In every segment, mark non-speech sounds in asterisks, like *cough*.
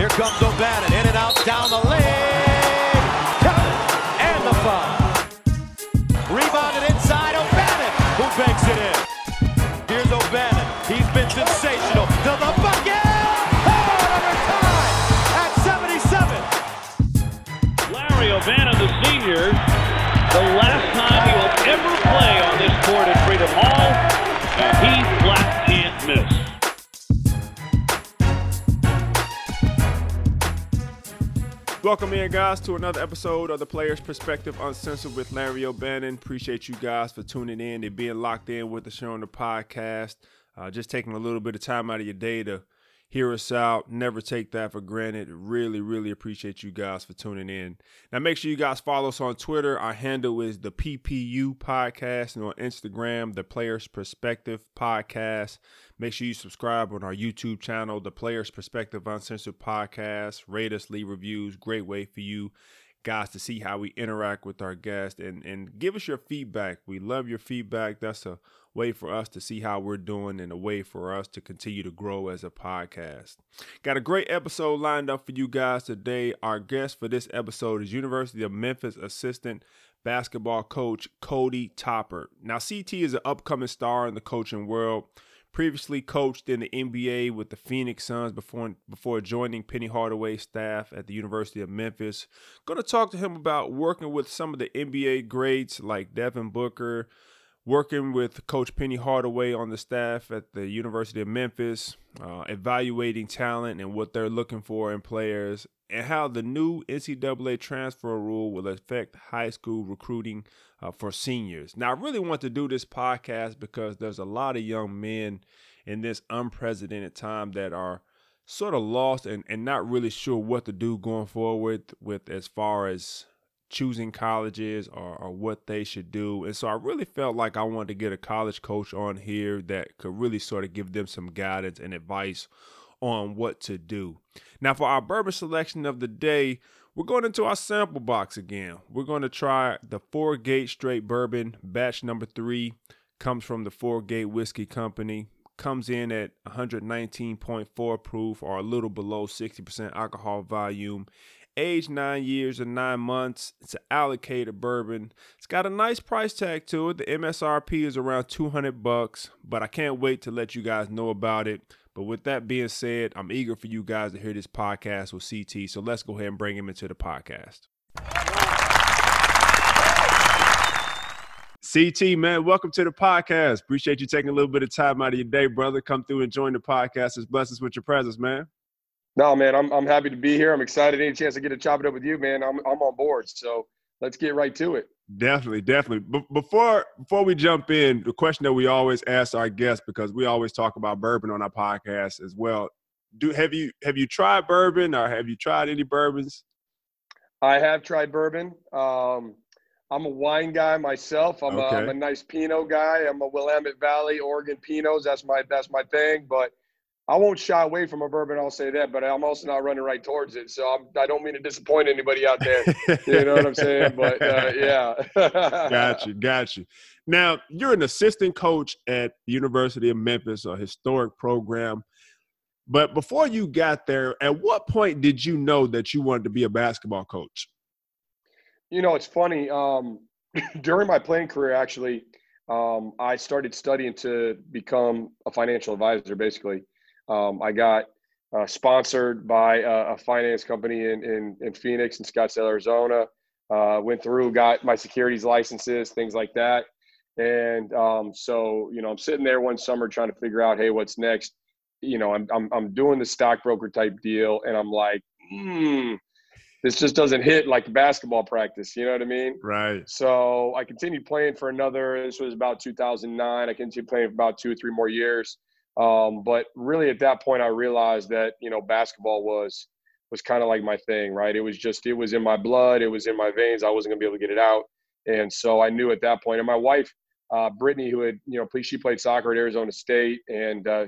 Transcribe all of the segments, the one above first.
Here comes O'Bannon, in and out, down the lane. And the foul. Rebounded inside, O'Bannon, who banks it in. Here's O'Bannon. He's been sensational. To the bucket! Overtime at 77. Larry O'Bannon, the senior, the last time he will ever play on this court at Freedom Hall, and he Welcome in, guys, to another episode of the Players Perspective Uncensored with Larry O'Bannon. Appreciate you guys for tuning in and being locked in with the show on the podcast. Uh, just taking a little bit of time out of your day to hear us out. Never take that for granted. Really, really appreciate you guys for tuning in. Now, make sure you guys follow us on Twitter. Our handle is the PPU Podcast, and on Instagram, the Players Perspective Podcast. Make sure you subscribe on our YouTube channel, the Players Perspective Uncensored Podcast. Rate us, leave reviews. Great way for you guys to see how we interact with our guests and and give us your feedback. We love your feedback. That's a way for us to see how we're doing and a way for us to continue to grow as a podcast. Got a great episode lined up for you guys today. Our guest for this episode is University of Memphis assistant basketball coach Cody Toppert. Now CT is an upcoming star in the coaching world previously coached in the NBA with the Phoenix Suns before before joining Penny Hardaway's staff at the University of Memphis. Going to talk to him about working with some of the NBA greats like Devin Booker, working with Coach Penny Hardaway on the staff at the University of Memphis, uh, evaluating talent and what they're looking for in players, and how the new NCAA transfer rule will affect high school recruiting uh, for seniors. Now, I really want to do this podcast because there's a lot of young men in this unprecedented time that are sort of lost and, and not really sure what to do going forward with as far as choosing colleges or, or what they should do. And so I really felt like I wanted to get a college coach on here that could really sort of give them some guidance and advice on what to do. Now, for our bourbon selection of the day, we're going into our sample box again. We're going to try the Four Gate Straight Bourbon, batch number three. Comes from the Four Gate Whiskey Company. Comes in at 119.4 proof or a little below 60% alcohol volume. Aged nine years and nine months. It's an allocated bourbon. It's got a nice price tag to it. The MSRP is around 200 bucks, but I can't wait to let you guys know about it. But with that being said, I'm eager for you guys to hear this podcast with CT. So let's go ahead and bring him into the podcast. CT, man, welcome to the podcast. Appreciate you taking a little bit of time out of your day, brother. Come through and join the podcast. It's bless us with your presence, man. No, man, I'm I'm happy to be here. I'm excited. Any chance to get to chop it up with you, man? I'm I'm on board. So let's get right to it. Definitely, definitely. But before before we jump in, the question that we always ask our guests because we always talk about bourbon on our podcast as well. Do have you have you tried bourbon or have you tried any bourbons? I have tried bourbon. Um, I'm a wine guy myself. I'm, Okay. a, I'm a nice Pinot guy. I'm a Willamette Valley, Oregon Pinots. That's my that's my thing. But I won't shy away from a bourbon. I'll say that. But I'm also not running right towards it. So I'm, I don't mean to disappoint anybody out there. *laughs* You know what I'm saying? But uh, yeah. *laughs* got you, got you. Now you're an assistant coach at the University of Memphis, a historic program. But before you got there, at what point did you know that you wanted to be a basketball coach? You know, it's funny. Um, *laughs* during my playing career, actually, um, I started studying to become a financial advisor. Basically, um, I got uh, sponsored by a, a finance company in, in in Phoenix and Scottsdale, Arizona. Uh, went through, got my securities licenses, things like that. And um, so, you know, I'm sitting there one summer trying to figure out, hey, what's next? You know, I'm I'm, I'm doing the stockbroker type deal, and I'm like, hmm, this just doesn't hit like basketball practice. You know what I mean? Right. So I continued playing for another. This was about 2009. I continued playing for about two or three more years. Um, but really, at that point, I realized that you know basketball was was kind of like my thing, right? It was just it was in my blood, it was in my veins. I wasn't gonna be able to get it out, and so I knew at that point. And my wife, uh, Brittany, who had you know, she played soccer at Arizona State, and uh,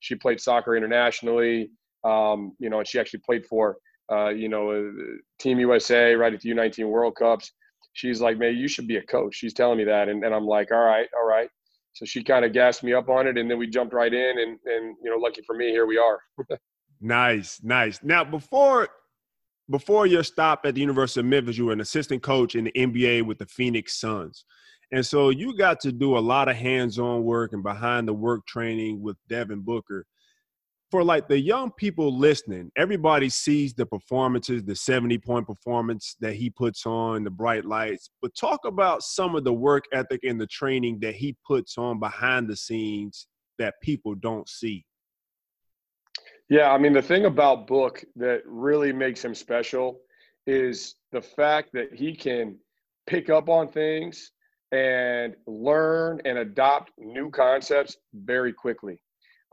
she played soccer internationally. Um, you know, and she actually played for uh, you know uh, Team USA right at the U19 World Cups. She's like, man, you should be a coach. She's telling me that, and, and I'm like, all right, all right. So she kind of gassed me up on it, and then we jumped right in, and and you know, lucky for me, here we are. *laughs* Nice, nice. Now, before before your stop at the University of Memphis, you were an assistant coach in the NBA with the Phoenix Suns. And so you got to do a lot of hands-on work and behind the work training with Devin Booker. For like the young people listening, everybody sees the performances, the 70 point performance that he puts on, the bright lights. But talk about some of the work ethic and the training that he puts on behind the scenes that people don't see. Yeah, I mean, the thing about Book that really makes him special is the fact that he can pick up on things and learn and adopt new concepts very quickly.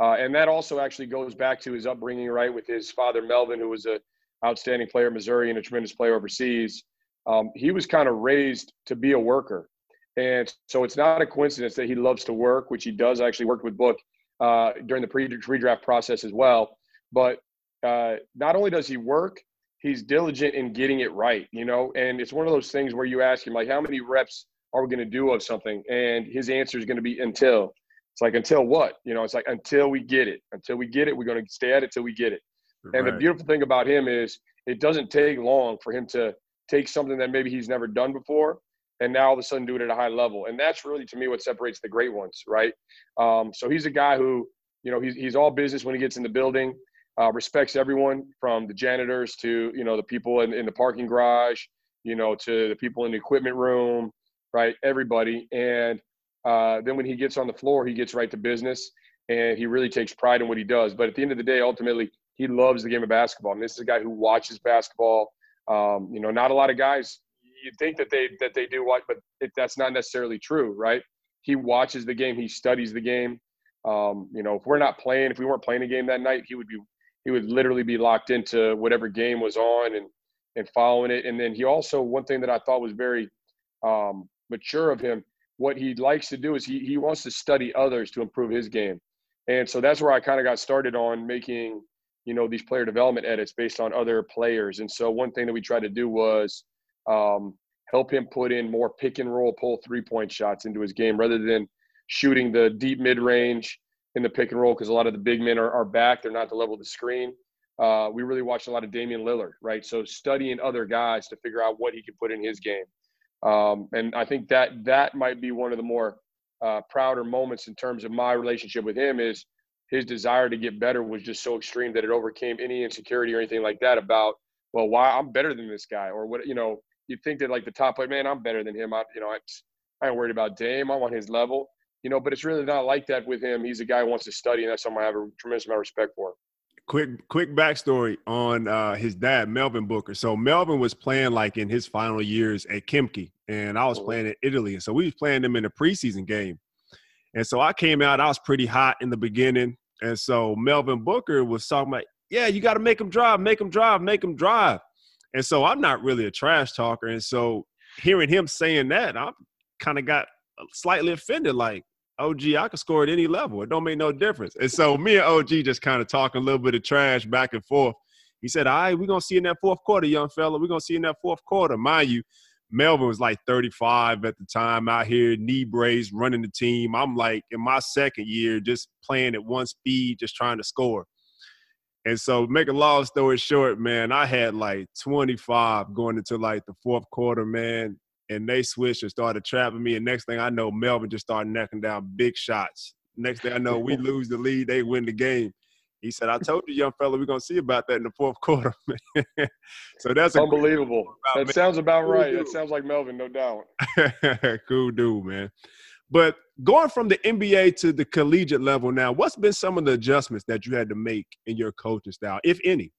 Uh, and that also actually goes back to his upbringing, right, with his father Melvin, who was an outstanding player in Missouri and a tremendous player overseas. Um, he was kind of raised to be a worker, and so it's not a coincidence that he loves to work, which he does. actually work with Book uh, during the pre-draft process as well. But uh, not only does he work, he's diligent in getting it right. You know, and it's one of those things where you ask him like, how many reps are we going to do of something? And his answer is going to be until. It's like until what? You know, it's like until we get it. Until we get it, we're going to stay at it till we get it. Right. And the beautiful thing about him is it doesn't take long for him to take something that maybe he's never done before and now all of a sudden do it at a high level. And that's really to me what separates the great ones, right? Um, so he's a guy who, you know, he's he's all business when he gets in the building. Uh, respects everyone from the janitors to you know the people in, in the parking garage, you know, to the people in the equipment room, right? Everybody. And uh, then when he gets on the floor, he gets right to business and he really takes pride in what he does. But at the end of the day, ultimately, he loves the game of basketball. And this is a guy who watches basketball. Um, you know, not a lot of guys you think that they that they do watch, but it, that's not necessarily true, right? He watches the game, he studies the game. Um, you know, if we're not playing, if we weren't playing a game that night, he would be he would literally be locked into whatever game was on and and following it. And then he also one thing that I thought was very um, mature of him. What he likes to do is he he wants to study others to improve his game, and so that's where I kind of got started on making you know these player development edits based on other players. And so one thing that we tried to do was um, help him put in more pick and roll, pull three point shots into his game rather than shooting the deep mid range in the pick and roll because a lot of the big men are, are back; they're not the level of the screen. Uh, we really watched a lot of Damian Lillard, right? So studying other guys to figure out what he can put in his game. Um, and I think that that might be one of the more uh, prouder moments in terms of my relationship with him is his desire to get better was just so extreme that it overcame any insecurity or anything like that about well why I'm better than this guy or what you know you think that like the top player man I'm better than him. I you know I, I ain't worried about Dame. I want his level. You know but it's really not like that with him. He's a guy who wants to study and that's something I have a tremendous amount of respect for quick quick backstory on uh, his dad, Melvin Booker. So Melvin was playing like in his final years at Khimki, and I was mm-hmm. playing in Italy, and so we was playing them in a preseason game. And so I came out, I was pretty hot in the beginning, and so Melvin Booker was talking about, yeah, you got to make him drive, make him drive, make him drive. And so I'm not really a trash talker, and so hearing him saying that, I kind of got slightly offended, like, OG, I can score at any level. It don't make no difference. And so me and OG just kind of talking a little bit of trash back and forth. He said, all right, we're to see in that fourth quarter, young fella. We're to see in that fourth quarter. Mind you, Melvin was like 35 at the time out here, knee brace, running the team. I'm like in my second year, just playing at one speed, just trying to score. And so, make a long story short, man, I had like 25 going into like the fourth quarter, man and they switched and started trapping me. And next thing I know, Melvin just started knocking down big shots. Next thing I know, we *laughs* lose the lead, they win the game. He said, "I told you, young fella, we're gonna see about that in the fourth *laughs* quarter." so that's unbelievable. That sounds about cool right. Dude. That sounds like Melvin, no doubt. *laughs* cool dude, man. But going from the NBA to the collegiate level now, what's been some of the adjustments that you had to make in your coaching style, if any?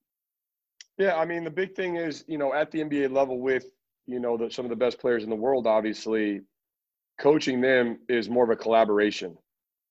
Yeah, I mean, the big thing is, you know, at the NBA level with you know, the, some of the best players in the world, obviously, coaching them is more of a collaboration,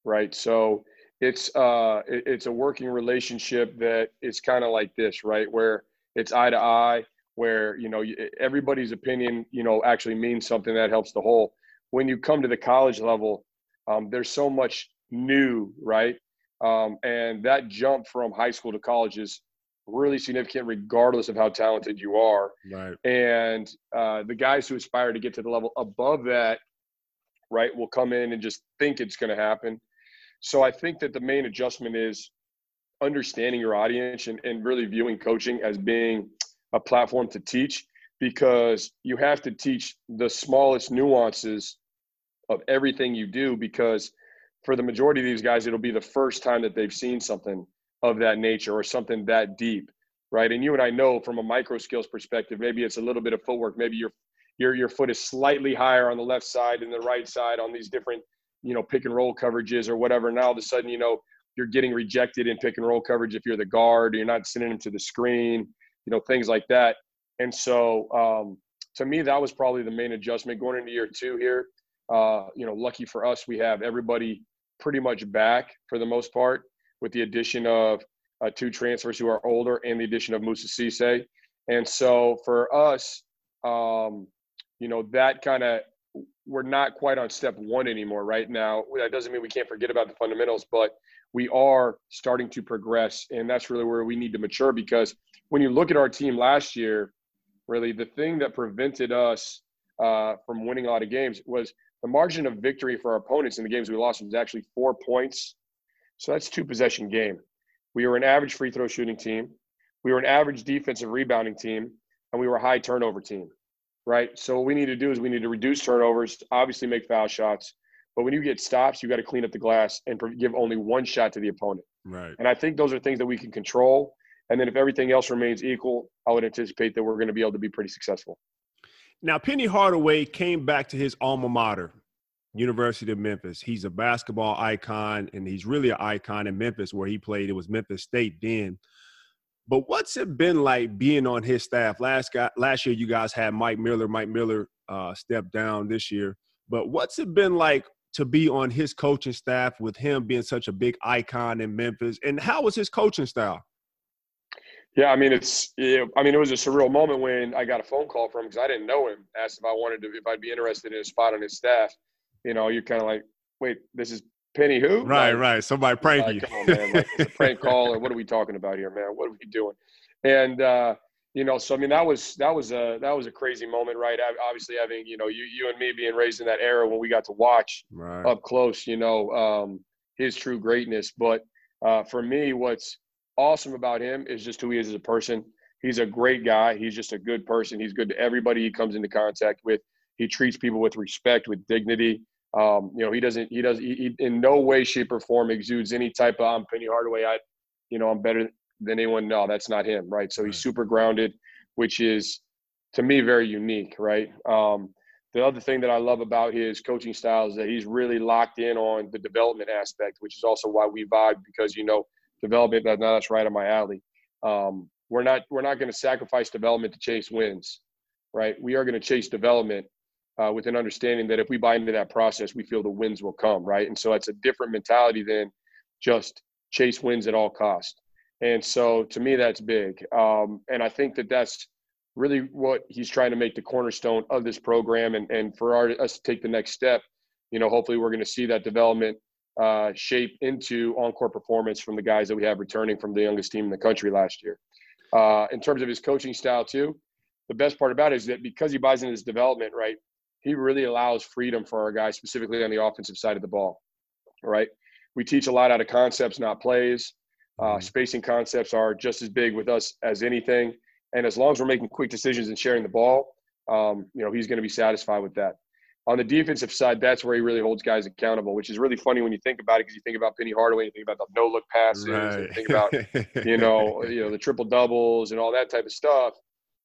right? So it's uh, it, it's a working relationship that is kind of like this, right? Where it's eye to eye, where you know everybody's opinion, you know, actually means something that helps the whole. When you come to the college level, um, there's so much new, right? Um, and that jump from high school to college is really significant regardless of how talented you are. Right. And uh, the guys who aspire to get to the level above that, right, will come in and just think it's going to happen. So I think that the main adjustment is understanding your audience and, and really viewing coaching as being a platform to teach because you have to teach the smallest nuances of everything you do because for the majority of these guys it'll be the first time that they've seen something of that nature or something that deep right? And you and i know from a micro skills perspective maybe it's a little bit of footwork. Maybe your your your foot is slightly higher on the left side and the right side on these different you know pick and roll coverages or whatever. Now all of a sudden you know you're getting rejected in pick and roll coverage if you're the guard or you're not sending them to the screen you know things like that. And so um, to me that was probably the main adjustment going into year two here. Uh, you know lucky for us we have everybody pretty much back for the most part with the addition of uh, two transfers who are older and the addition of Moussa Cisse. And so for us, um, you know, that kind of we're not quite on step one anymore right now. That doesn't mean we can't forget about the fundamentals, but we are starting to progress. And that's really where we need to mature because when you look at our team last year, really the thing that prevented us uh, from winning a lot of games was the margin of victory for our opponents in the games we lost was actually four points. So that's two possession game. We were an average free throw shooting team. We were an average defensive rebounding team, and we were a high turnover team right? So what we need to do is we need to reduce turnovers, obviously make foul shots. But when you get stops, you got to clean up the glass and give only one shot to the opponent. Right. And I think those are things that we can control. And then if everything else remains equal, I would anticipate that we're going to be able to be pretty successful. Now, Penny Hardaway came back to his alma mater, University of Memphis. He's a basketball icon, and he's really an icon in Memphis where he played. It was Memphis State then. But what's it been like being on his staff? Last guy, last year you guys had Mike Miller. Mike Miller uh, stepped down this year. But what's it been like to be on his coaching staff with him being such a big icon in Memphis? And how was his coaching style? Yeah, I mean it's. I mean it was a surreal moment when I got a phone call from him because I didn't know him. Asked if I wanted to, if I'd be interested in a spot on his staff. You know, you're kind of like, wait, this is Penny who? Right, like, right. Somebody prank you. come on, man. Like, it's a prank *laughs* call, or what are we talking about here, man? What are we doing? And uh, you know, so I mean, that was that was a that was a crazy moment, right? Obviously, having you know you you and me being raised in that era when we got to watch right. up close, you know, um, his true greatness. But uh, for me, what's awesome about him is just who he is as a person. He's a great guy. He's just a good person. He's good to everybody he comes into contact with. He treats people with respect, with dignity. Um, you know, he doesn't, he does, he, he, in no way, shape, or form exudes any type of I'm Penny Hardaway. I, you know, I'm better than anyone. No, that's not him, right? So he's super grounded, which is to me very unique, right? Um, the other thing that I love about his coaching style is that he's really locked in on the development aspect, which is also why we vibe because you know development that that's right on my alley. Um, we're not we're not going to sacrifice development to chase wins, right? We are going to chase development uh, with an understanding that if we buy into that process, we feel the wins will come, right? And so it's a different mentality than just chase wins at all cost. And so to me, that's big. Um, and I think that that's really what he's trying to make the cornerstone of this program. And, and for our, us to take the next step, you know, hopefully we're going to see that development uh, shape into on-court performance from the guys that we have returning from the youngest team in the country last year. Uh, in terms of his coaching style too, the best part about it is that because he buys into this development, right, he really allows freedom for our guys, specifically on the offensive side of the ball. Right? We teach a lot out of concepts, not plays. Uh, mm-hmm. spacing concepts are just as big with us as anything. And as long as we're making quick decisions and sharing the ball, um, you know, he's going to be satisfied with that. On the defensive side, that's where he really holds guys accountable, which is really funny when you think about it because you think about Penny Hardaway, you think about the no look passes, right. and think about you know *laughs* you know the triple doubles and all that type of stuff.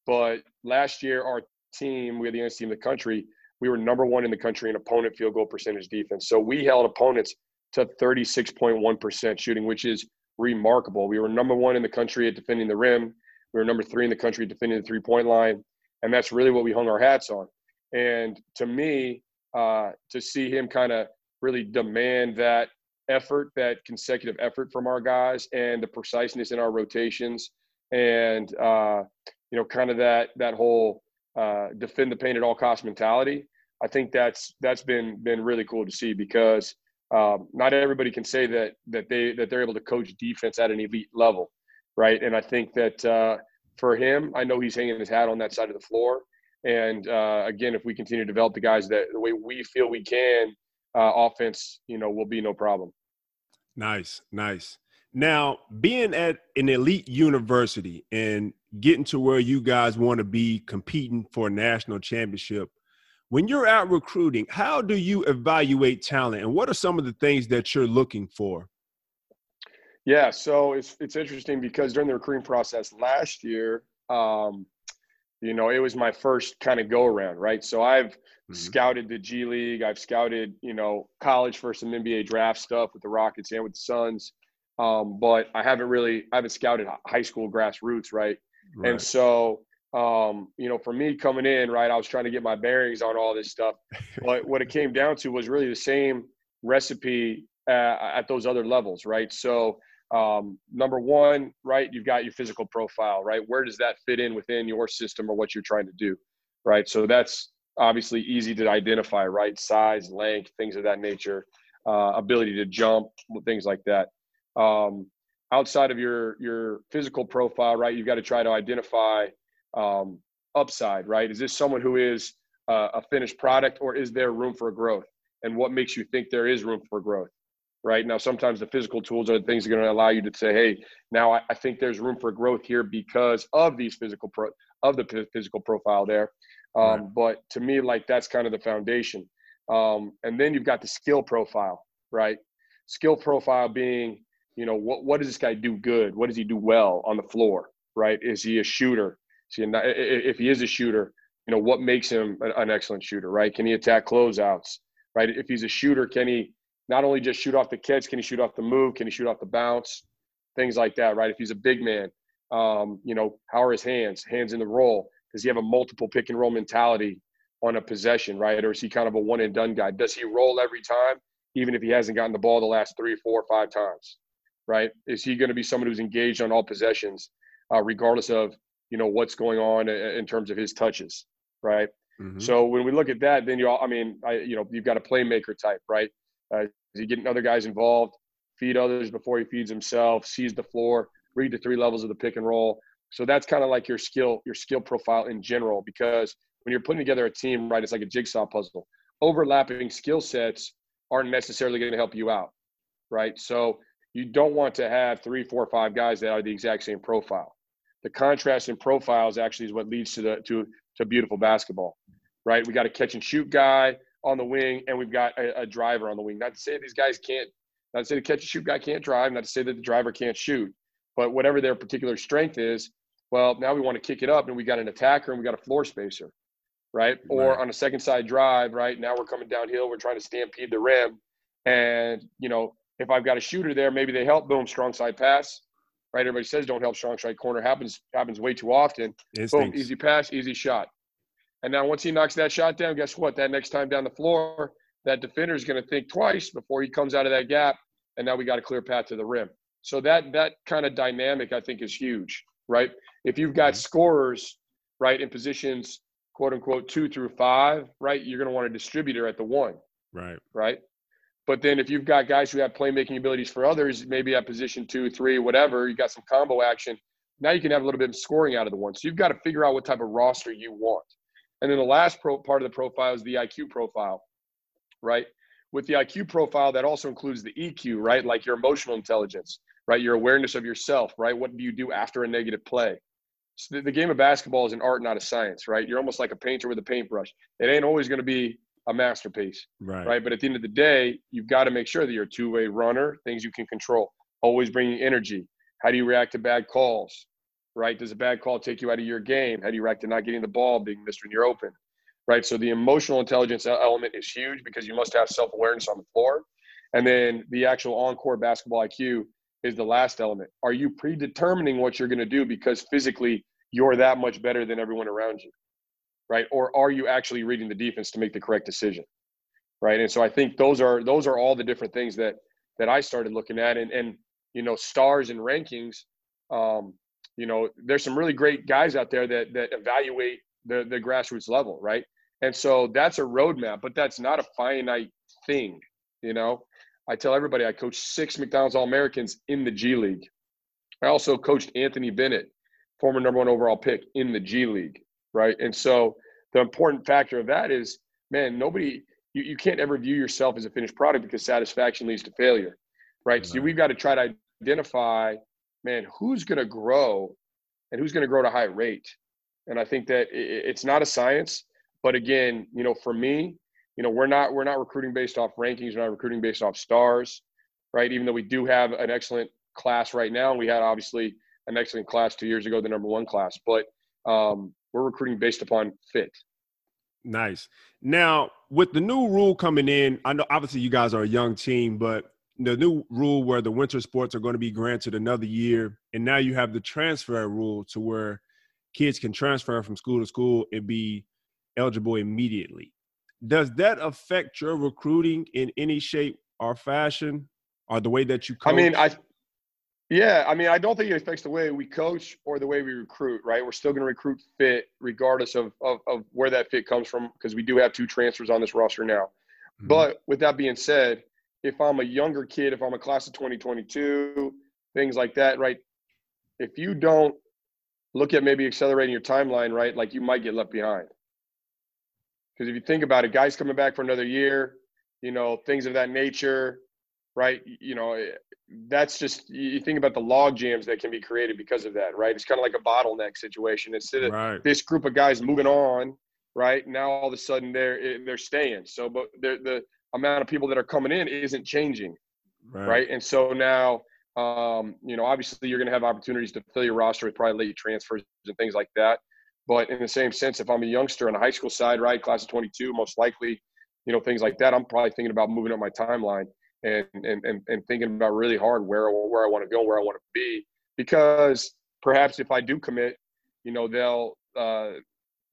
But last year, our team, we had the youngest team in the country, we were number one in the country in opponent field goal percentage defense. So we held opponents to 36.1% shooting, which is remarkable. We were number one in the country at defending the rim. We were number three in the country defending the three point line. And that's really what we hung our hats on. And to me, uh, to see him kind of really demand that effort, that consecutive effort from our guys, and the preciseness in our rotations, and uh, you know, kind of that that whole uh, defend the paint at all cost mentality. I think that's that's been been really cool to see because um, not everybody can say that that they that they're able to coach defense at an elite level, right? And I think that uh, for him, I know he's hanging his hat on that side of the floor. And uh, again, if we continue to develop the guys that the way we feel we can, uh, offense, you know, will be no problem. Nice, nice. Now, being at an elite university and getting to where you guys want to be competing for a national championship, when you're out recruiting, how do you evaluate talent and what are some of the things that you're looking for? Yeah, so it's it's interesting because during the recruiting process last year, um, you know, it was my first kind of go around, right? So I've mm-hmm. scouted the G League, I've scouted, you know, college for some NBA draft stuff with the Rockets and with the Suns, um, but I haven't really I haven't scouted high school grassroots, right? Right. And so, um, you know, for me coming in, right, I was trying to get my bearings on all this stuff, but what it came down to was really the same recipe uh, at those other levels, right? So um, number one, right, you've got your physical profile, right? Where does that fit in within your system or what you're trying to do, right? So that's obviously easy to identify, right? Size, length, things of that nature, uh, ability to jump, things like that. Um, outside of your your physical profile, right, you've got to try to identify um, upside, right? Is this someone who is uh, a finished product, or is there room for growth? And what makes you think there is room for growth? right? Now, sometimes the physical tools are the things that are going to allow you to say, hey, now I, I, think there's room for growth here because of these physical pro of the physical profile there. Um, right. But to me, like that's kind of the foundation. Um, and then you've got the skill profile, right? Skill profile being, you know, what what does this guy do good? What does he do well on the floor, right? Is he a shooter? Is he if he is a shooter, you know, what makes him an excellent shooter, right? Can he attack closeouts, right? If he's a shooter, can he not only just shoot off the catch, can he shoot off the move? Can he shoot off the bounce? Things like that, right? If he's a big man, um, you know, how are his hands? Hands in the roll. Does he have a multiple pick and roll mentality on a possession, right? Or is he kind of a one and done guy? Does he roll every time, even if he hasn't gotten the ball the last three, four, five times, right? Is he going to be someone who's engaged on all possessions, uh, regardless of you know what's going on in terms of his touches, right? Mm-hmm. So when we look at that, then you all, I mean, I, you know, you've got a playmaker type, right? Uh, is he getting other guys involved? Feed others before he feeds himself. Sees the floor. Read the three levels of the pick and roll. So that's kind of like your skill, your skill profile in general. Because when you're putting together a team, right, it's like a jigsaw puzzle. Overlapping skill sets aren't necessarily going to help you out, right? So you don't want to have three, four, five guys that are the exact same profile. The contrast in profiles actually is what leads to the to to beautiful basketball, right? We got a catch and shoot guy on the wing, and we've got a, a, driver on the wing. Not to say these guys can't, not to say the catch and shoot guy can't drive, not to say that the driver can't shoot, but whatever their particular strength is, well, now we want to kick it up, and we got an attacker and we got a floor spacer, right? right? Or on a second side drive, right? Now we're coming downhill, we're trying to stampede the rim, and you know if I've got a shooter there, maybe they help. Boom, strong side pass. Right, everybody says don't help strong side corner. happens happens way too often. Boom, easy pass, easy shot. And now once he knocks that shot down, guess what? That next time down the floor, that defender is going to think twice before he comes out of that gap. And now we got a clear path to the rim. So that that kind of dynamic I think is huge, right? If you've got mm-hmm. scorers, right, in positions quote unquote two through five, right, you're going to want a distributor at the one. Right. Right. But then if you've got guys who have playmaking abilities for others, maybe at position two, three, whatever, you got some combo action. Now you can have a little bit of scoring out of the one. So you've got to figure out what type of roster you want. And then the last pro- part of the profile is the IQ profile, right? With the IQ profile, that also includes the EQ, right? Like your emotional intelligence, right? Your awareness of yourself, right? What do you do after a negative play? So the, the game of basketball is an art, not a science, right? You're almost like a painter with a paintbrush. It ain't always going to be a masterpiece, right. right? But at the end of the day, you've got to make sure that you're a two-way runner, things you can control, always bringing energy. How do you react to bad calls? right? Does a bad call take you out of your game? How do you react to not getting the ball, being missed when you're open, right? So the emotional intelligence element is huge because you must have self awareness on the floor. And then the actual on court basketball IQ is the last element. Are you predetermining what you're going to do because physically you're that much better than everyone around you, right? Or are you actually reading the defense to make the correct decision, right? And so I think those are those are all the different things that that I started looking at, and and you know stars and rankings. Um, you know, there's some really great guys out there that that evaluate the the grassroots level, right? And so that's a roadmap, but that's not a finite thing. You know, I tell everybody I coached six McDonald's All Americans in the G League. I also coached Anthony Bennett, former number one overall pick in the G League, right? And so the important factor of that is, man, nobody, you, you can't ever view yourself as a finished product because satisfaction leads to failure, right? right. So we've got to try to identify, man, who's going to grow and who's going to grow at a high rate. And I think that it's not a science, but again, you know, for me, you know, we're not we're not recruiting based off rankings, we're not recruiting based off stars, right? Even though we do have an excellent class right now, and we had obviously an excellent class two years ago, the number one class, but um, we're recruiting based upon fit. Nice. Now, with the new rule coming in, I know obviously you guys are a young team, but the new rule where the winter sports are going to be granted another year, and now you have the transfer rule to where kids can transfer from school to school and be eligible immediately. Does that affect your recruiting in any shape or fashion, or the way that you coach? I mean, I yeah, I mean, I don't think it affects the way we coach or the way we recruit, right? We're still going to recruit fit regardless of, of, of where that fit comes from because we do have two transfers on this roster now. Mm-hmm. But with that being said, if I'm a younger kid, if I'm a class of 2022, things like that, right? If you don't look at maybe accelerating your timeline, right, like you might get left behind. Because if you think about it, guys coming back for another year, you know, things of that nature, right? You know, that's just you think about the log jams that can be created because of that, right? It's kind of like a bottleneck situation. Instead of right. this group of guys moving on, right now all of a sudden they're eh, they're staying. So, but the amount of people that are coming in isn't changing, right? right? And so now, um, you know, obviously you're going to have opportunities to fill your roster with probably late transfers and things like that. But in the same sense, if I'm a youngster on the high school side, right, class of 22, most likely, you know, things like that, I'm probably thinking about moving up my timeline and and and, and thinking about really hard where where I want to go, where I want to be, because perhaps if I do commit, you know, they'll uh,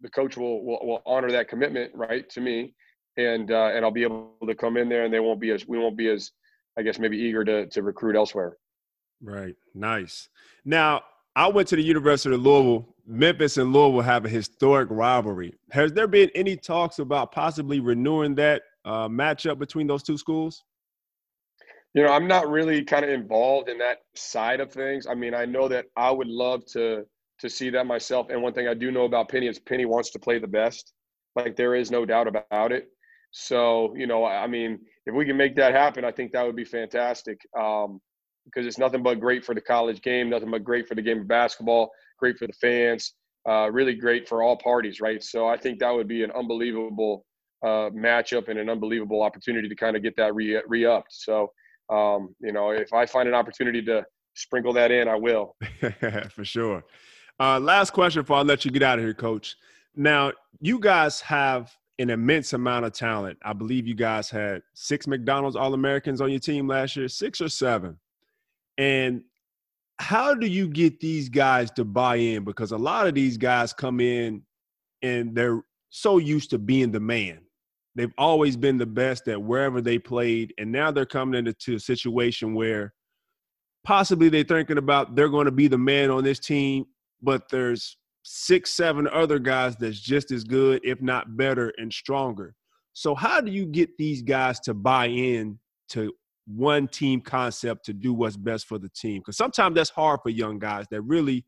the coach will, will will honor that commitment right to me, and uh, and I'll be able to come in there, and they won't be as we won't be as I guess maybe eager to to recruit elsewhere. Right. Nice. Now I went to the University of Louisville. Memphis and Louisville have a historic rivalry. Has there been any talks about possibly renewing that uh, matchup between those two schools? You know, I'm not really kind of involved in that side of things. I mean, I know that I would love to to see that myself. And one thing I do know about Penny is Penny wants to play the best. Like there is no doubt about it. So, you know, I mean, if we can make that happen, I think that would be fantastic. Um, because it's nothing but great for the college game, nothing but great for the game of basketball, great for the fans, uh, really great for all parties, right? So I think that would be an unbelievable uh, matchup and an unbelievable opportunity to kind of get that re re upped. So um, you know, if I find an opportunity to sprinkle that in, I will. *laughs* For sure. Uh, last question before I let you get out of here, Coach. Now, you guys have an immense amount of talent. I believe you guys had six McDonald's All Americans on your team last year, six or seven. And how do you get these guys to buy in? Because a lot of these guys come in and they're so used to being the man. They've always been the best at wherever they played, and now they're coming into a situation where possibly they're thinking about they're going to be the man on this team, but there's six, seven other guys that's just as good, if not better and stronger. So how do you get these guys to buy in to one team concept to do what's best for the team? Because sometimes that's hard for young guys that really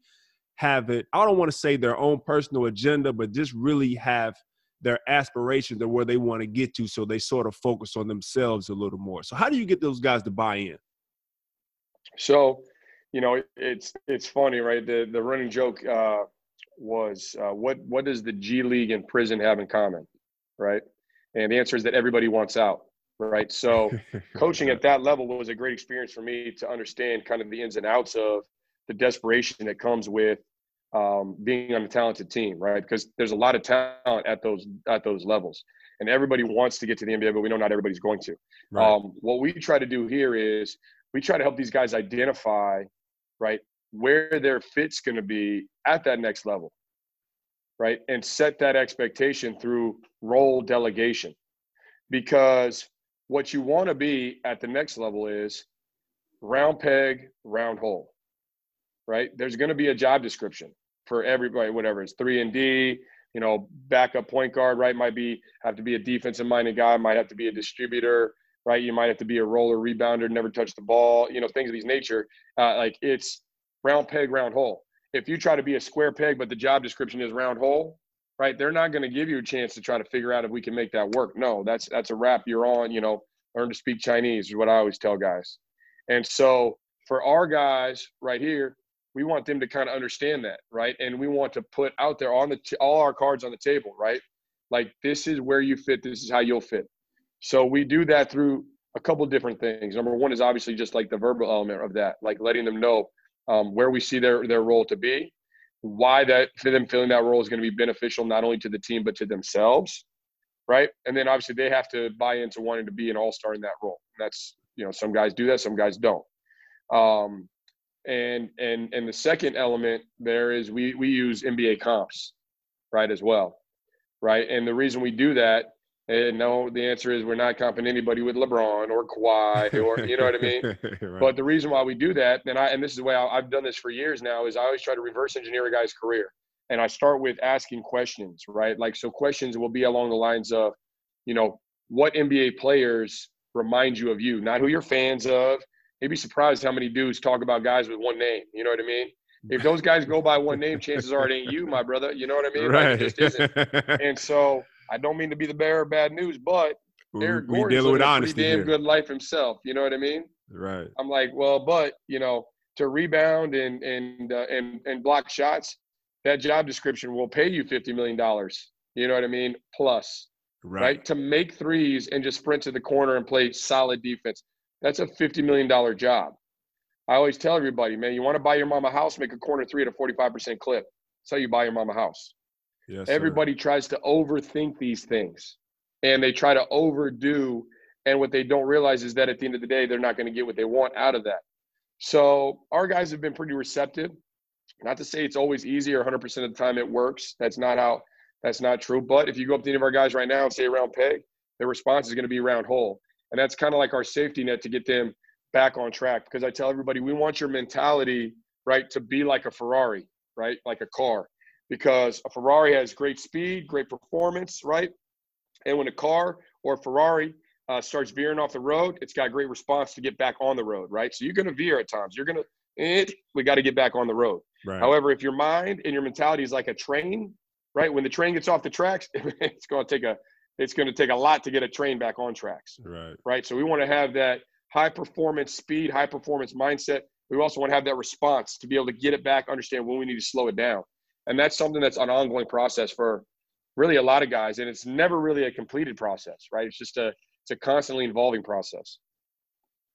have it. I don't want to say their own personal agenda, but just really have their aspirations and where they want to get to so they sort of focus on themselves a little more. So how do you get those guys to buy in? So you know it's it's funny right? The the running joke uh, was uh, what what does the g league and prison have in common right? And the answer is that everybody wants out right? So *laughs* coaching at that level was a great experience for me to understand kind of the ins and outs of the desperation that comes with um, being on a talented team, right? Because there's a lot of talent at those at those levels, and everybody wants to get to the NBA, but we know not everybody's going to. Right. Um, what we try to do here is we try to help these guys identify, right, where their fit's going to be at that next level, right, and set that expectation through role delegation, because what you want to be at the next level is round peg, round hole right? There's going to be a job description for everybody, whatever it's three and D, you know, backup point guard, right? Might be have to be a defensive minded guy, might have to be a distributor, right? You might have to be a roller rebounder, never touch the ball, you know, things of these nature. Uh, like it's round peg, round hole. If you try to be a square peg, but the job description is round hole, right? They're not going to give you a chance to try to figure out if we can make that work. No, that's that's a wrap. You're on. You know, learn to speak Chinese is what I always tell guys. And so for our guys right here, we want them to kind of understand that, right? And we want to put out there on the t- all our cards on the table, right? Like this is where you fit. This is how you'll fit. So we do that through a couple different things. Number one is obviously just like the verbal element of that, like letting them know um, where we see their their role to be, why that for them filling that role is going to be beneficial not only to the team but to themselves, right? And then obviously they have to buy into wanting to be an all star in that role. That's you know some guys do that, some guys don't. Um, and and and the second element there is we we use NBA comps, right as well, right? And the reason we do that and no, the answer is we're not comping anybody with LeBron or Kawhi or you know what I mean. *laughs* right. But the reason why we do that, and I and this is the way I, have done this for years now, is I always try to reverse engineer a guy's career, and I start with asking questions, right? Like so, questions will be along the lines of, you know, what NBA players remind you of you, not who you're fans of. You'd be surprised how many dudes talk about guys with one name. You know what I mean? If those guys go by one name, chances are it ain't you, my brother. You know what I mean? Right. Like it just isn't. *laughs* And so I don't mean to be the bearer of bad news, but Eric we Gordon's dealing with honesty pretty damn here. good life himself. You know what I mean? Right. I'm like, well, but you know, to rebound and and uh, and and block shots, that job description will pay you fifty million dollars. You know what I mean? Plus, Right. right. To make threes and just sprint to the corner and play solid defense, that's a fifty million dollar job. I always tell everybody, man, you want to buy your mama a house, make a corner three at a forty five percent clip. That's how you buy your mama a house Yes, sir. everybody tries to overthink these things and they try to overdo and what they don't realize is that at the end of the day they're not going to get what they want out of that so our guys have been pretty receptive not to say it's always easy or 100% of the time it works that's not how that's not true but if you go up to any of our guys right now and say around peg their response is going to be around hole and that's kind of like our safety net to get them back on track because i tell everybody we want your mentality right to be like a ferrari right like a car because a Ferrari has great speed, great performance, right? And when a car or a Ferrari uh, starts veering off the road, it's got great response to get back on the road, right? So you're going to veer at times. You're going to, eh, we got to get back on the road. Right. However, if your mind and your mentality is like a train, right? When the train gets off the tracks, *laughs* it's going to take a, it's going to take a lot to get a train back on tracks, right. right? So we want to have that high performance speed, high performance mindset. We also want to have that response to be able to get it back, understand when we need to slow it down and that's something that's an ongoing process for really a lot of guys and it's never really a completed process right it's just a it's a constantly evolving process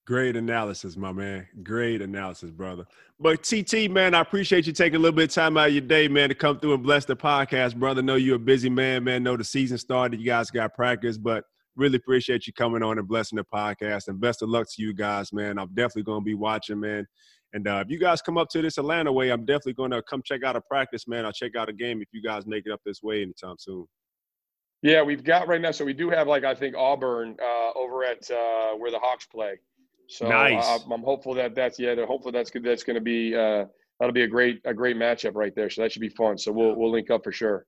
Great analysis, my man. Great analysis, brother. But TT, man, I appreciate you taking a little bit of time out of your day, man, to come through and bless the podcast, brother. Know you're a busy man, man. Know the season started. You guys got practice, but really appreciate you coming on and blessing the podcast. And best of luck to you guys, man. I'm definitely going to be watching, man. And uh, if you guys come up to this Atlanta way, I'm definitely going to come check out a practice, man. I'll check out a game if you guys make it up this way anytime soon. yeah we've got right now so we do have like i think auburn uh, over at uh, where the hawks play so Nice. I, i'm hopeful that that's yeah hopefully that's good that's going to be uh, that'll be a great a great matchup right there so that should be fun so we'll we'll link up for sure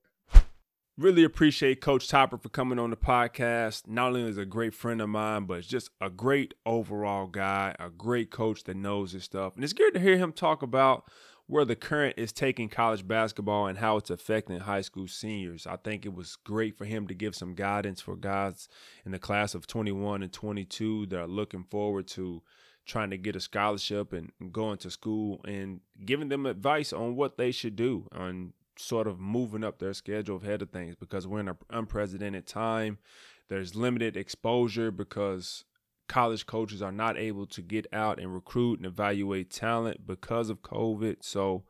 Really appreciate Coach Toppert for coming on the podcast. Not only is a great friend of mine, but just a great overall guy, a great coach that knows his stuff. And it's good to hear him talk about where the current is taking college basketball and how it's affecting high school seniors. I think it was great for him to give some guidance for guys in the class of 21 and 22 that are looking forward to trying to get a scholarship and going to school and giving them advice on what they should do on sort of moving up their schedule ahead of things because we're in an unprecedented time. There's limited exposure because college coaches are not able to get out and recruit and evaluate talent because of COVID. So,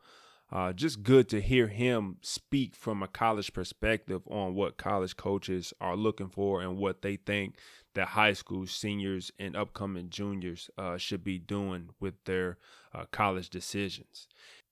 uh, just good to hear him speak from a college perspective on what college coaches are looking for and what they think that high school seniors and upcoming juniors uh, should be doing with their uh, college decisions.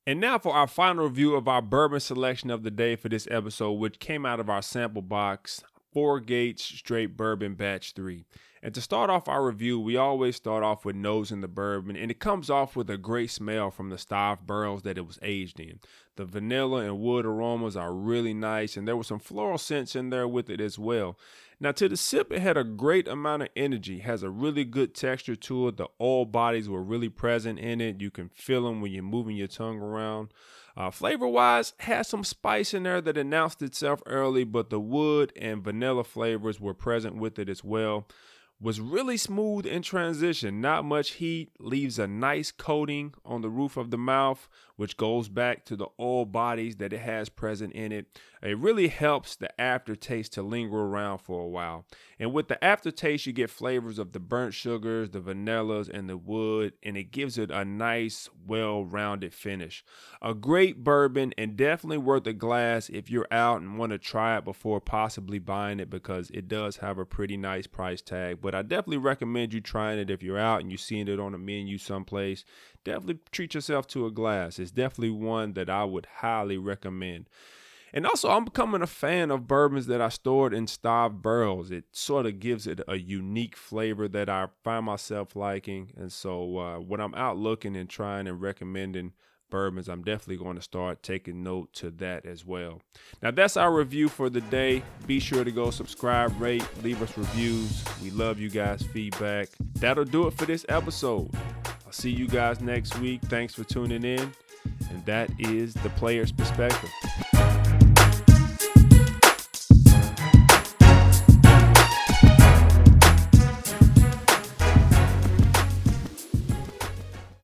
And now for our final review of our bourbon selection of the day for this episode, which came out of our sample box, Four Gates Straight Bourbon Batch 3. And to start off our review, we always start off with nosing the bourbon, and it comes off with a great smell from the style barrels that it was aged in. The vanilla and wood aromas are really nice, and there was some floral scents in there with it as well. Now, to the sip, it had a great amount of energy, has a really good texture to it. The oil bodies were really present in it. You can feel them when you're moving your tongue around. Uh, flavor wise, had some spice in there that announced itself early, but the wood and vanilla flavors were present with it as well. Was really smooth in transition. Not much heat, leaves a nice coating on the roof of the mouth, which goes back to the oil bodies that it has present in it. It really helps the aftertaste to linger around for a while. And with the aftertaste, you get flavors of the burnt sugars, the vanillas, and the wood, and it gives it a nice, well rounded finish. A great bourbon, and definitely worth a glass if you're out and want to try it before possibly buying it because it does have a pretty nice price tag. But I definitely recommend you trying it if you're out and you're seeing it on a menu someplace. Definitely treat yourself to a glass. It's definitely one that I would highly recommend. And also, I'm becoming a fan of bourbons that I stored in staved barrels. It sort of gives it a unique flavor that I find myself liking. And so, uh, when I'm out looking and trying and recommending bourbons, I'm definitely going to start taking note to that as well. Now, that's our review for the day. Be sure to go subscribe, rate, leave us reviews. We love you guys' feedback. That'll do it for this episode. I'll see you guys next week. Thanks for tuning in. And that is the player's perspective.